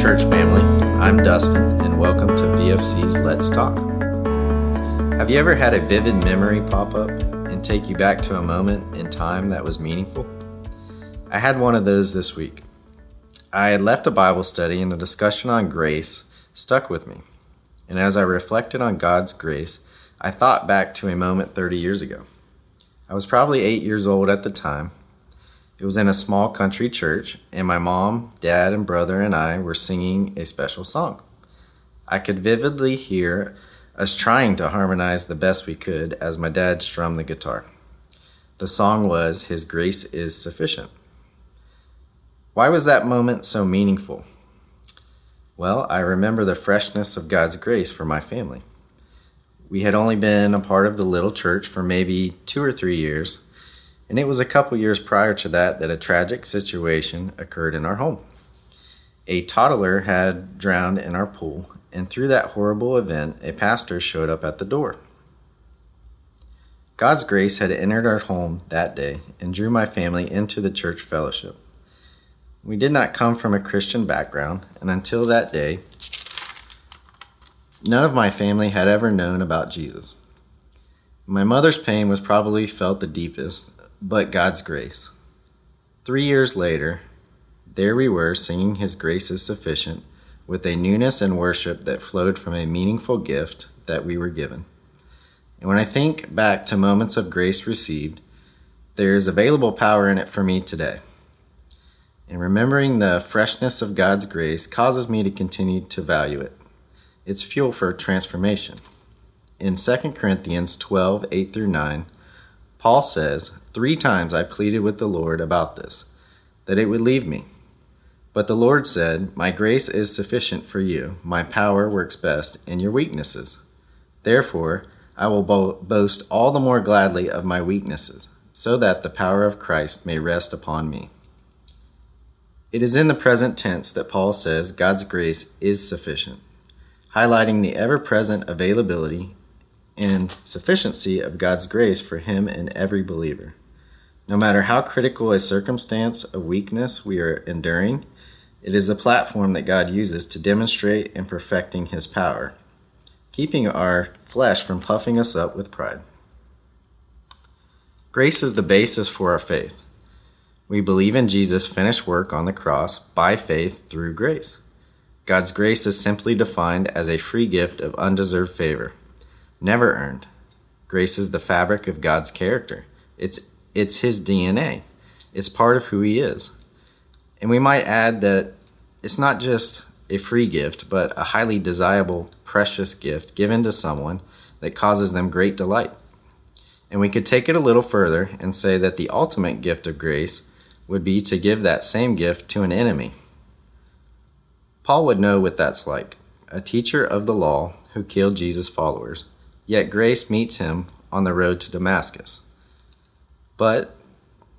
Church family. I'm Dustin, and welcome to BFC's Let's Talk. Have you ever had a vivid memory pop up and take you back to a moment in time that was meaningful? I had one of those this week. I had left a Bible study, and the discussion on grace stuck with me. And as I reflected on God's grace, I thought back to a moment 30 years ago. I was probably eight years old at the time, it was in a small country church, and my mom, dad, and brother and I were singing a special song. I could vividly hear us trying to harmonize the best we could as my dad strummed the guitar. The song was His Grace is Sufficient. Why was that moment so meaningful? Well, I remember the freshness of God's grace for my family. We had only been a part of the little church for maybe two or three years, and it was a couple years prior to that that a tragic situation occurred in our home. A toddler had drowned in our pool, and through that horrible event, a pastor showed up at the door. God's grace had entered our home that day and drew my family into the church fellowship. We did not come from a Christian background, and until that day, None of my family had ever known about Jesus. My mother's pain was probably felt the deepest, but God's grace. Three years later, there we were singing His grace is sufficient with a newness and worship that flowed from a meaningful gift that we were given. And when I think back to moments of grace received, there is available power in it for me today. And remembering the freshness of God's grace causes me to continue to value it. It's fuel for transformation. In 2 Corinthians 12 8 through 9, Paul says, Three times I pleaded with the Lord about this, that it would leave me. But the Lord said, My grace is sufficient for you, my power works best in your weaknesses. Therefore, I will bo- boast all the more gladly of my weaknesses, so that the power of Christ may rest upon me. It is in the present tense that Paul says God's grace is sufficient highlighting the ever present availability and sufficiency of God's grace for him and every believer. No matter how critical a circumstance of weakness we are enduring, it is the platform that God uses to demonstrate and perfecting his power, keeping our flesh from puffing us up with pride. Grace is the basis for our faith. We believe in Jesus' finished work on the cross by faith through grace. God's grace is simply defined as a free gift of undeserved favor, never earned. Grace is the fabric of God's character. It's it's his DNA. It's part of who he is. And we might add that it's not just a free gift, but a highly desirable, precious gift given to someone that causes them great delight. And we could take it a little further and say that the ultimate gift of grace would be to give that same gift to an enemy Paul would know what that's like a teacher of the law who killed Jesus' followers, yet grace meets him on the road to Damascus. But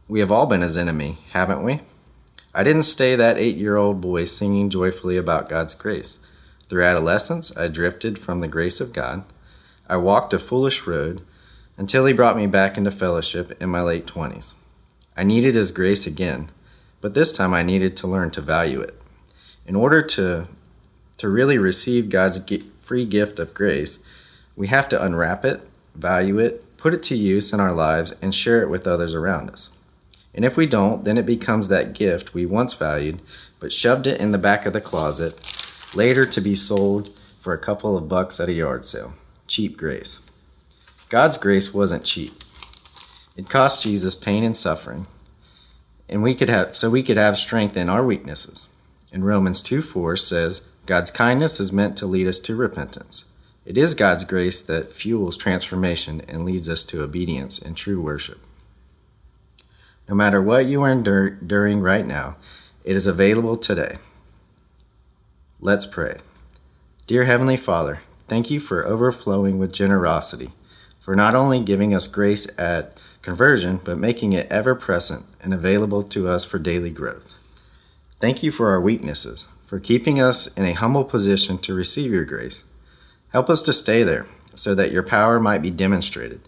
we have all been his enemy, haven't we? I didn't stay that eight year old boy singing joyfully about God's grace. Through adolescence, I drifted from the grace of God. I walked a foolish road until he brought me back into fellowship in my late 20s. I needed his grace again, but this time I needed to learn to value it in order to to really receive God's free gift of grace, we have to unwrap it, value it, put it to use in our lives, and share it with others around us. And if we don't, then it becomes that gift we once valued, but shoved it in the back of the closet, later to be sold for a couple of bucks at a yard sale. Cheap grace. God's grace wasn't cheap. It cost Jesus pain and suffering, and we could have so we could have strength in our weaknesses in Romans 2 4 says, God's kindness is meant to lead us to repentance. It is God's grace that fuels transformation and leads us to obedience and true worship. No matter what you are enduring right now, it is available today. Let's pray. Dear Heavenly Father, thank you for overflowing with generosity, for not only giving us grace at conversion, but making it ever present and available to us for daily growth. Thank you for our weaknesses, for keeping us in a humble position to receive your grace. Help us to stay there so that your power might be demonstrated.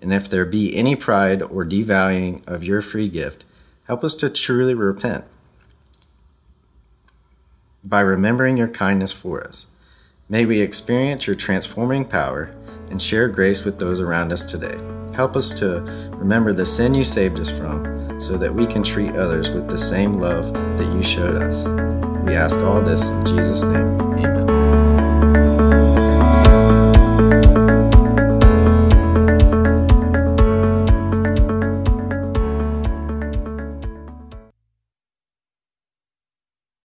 And if there be any pride or devaluing of your free gift, help us to truly repent by remembering your kindness for us. May we experience your transforming power and share grace with those around us today. Help us to remember the sin you saved us from so that we can treat others with the same love that you showed us. We ask all this in Jesus' name. Amen.